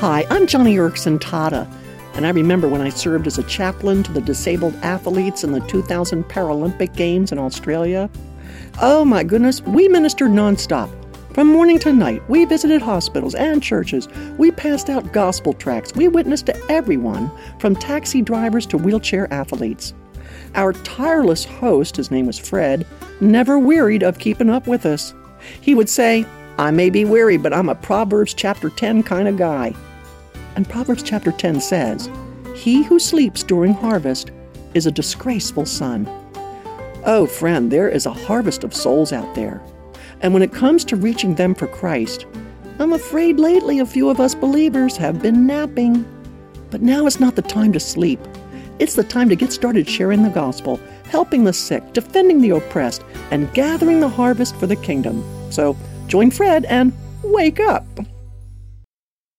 Hi, I'm Joni Eareckson Tada, and I remember when I served as a chaplain to the disabled athletes in the 2000 Paralympic Games in Australia. Oh my goodness, we ministered nonstop. From morning to night, we visited hospitals and churches. We passed out gospel tracts. We witnessed to everyone, from taxi drivers to wheelchair athletes. Our tireless host, his name was Fred, never wearied of keeping up with us. He would say, I may be weary, but I'm a Proverbs chapter 10 kind of guy. And Proverbs chapter 10 says, He who sleeps during harvest is a disgraceful son. Oh, friend, there is a harvest of souls out there. And when it comes to reaching them for Christ, I'm afraid lately a few of us believers have been napping. But now is not the time to sleep. It's the time to get started sharing the gospel, helping the sick, defending the oppressed, and gathering the harvest for the kingdom. So join Fred and wake up.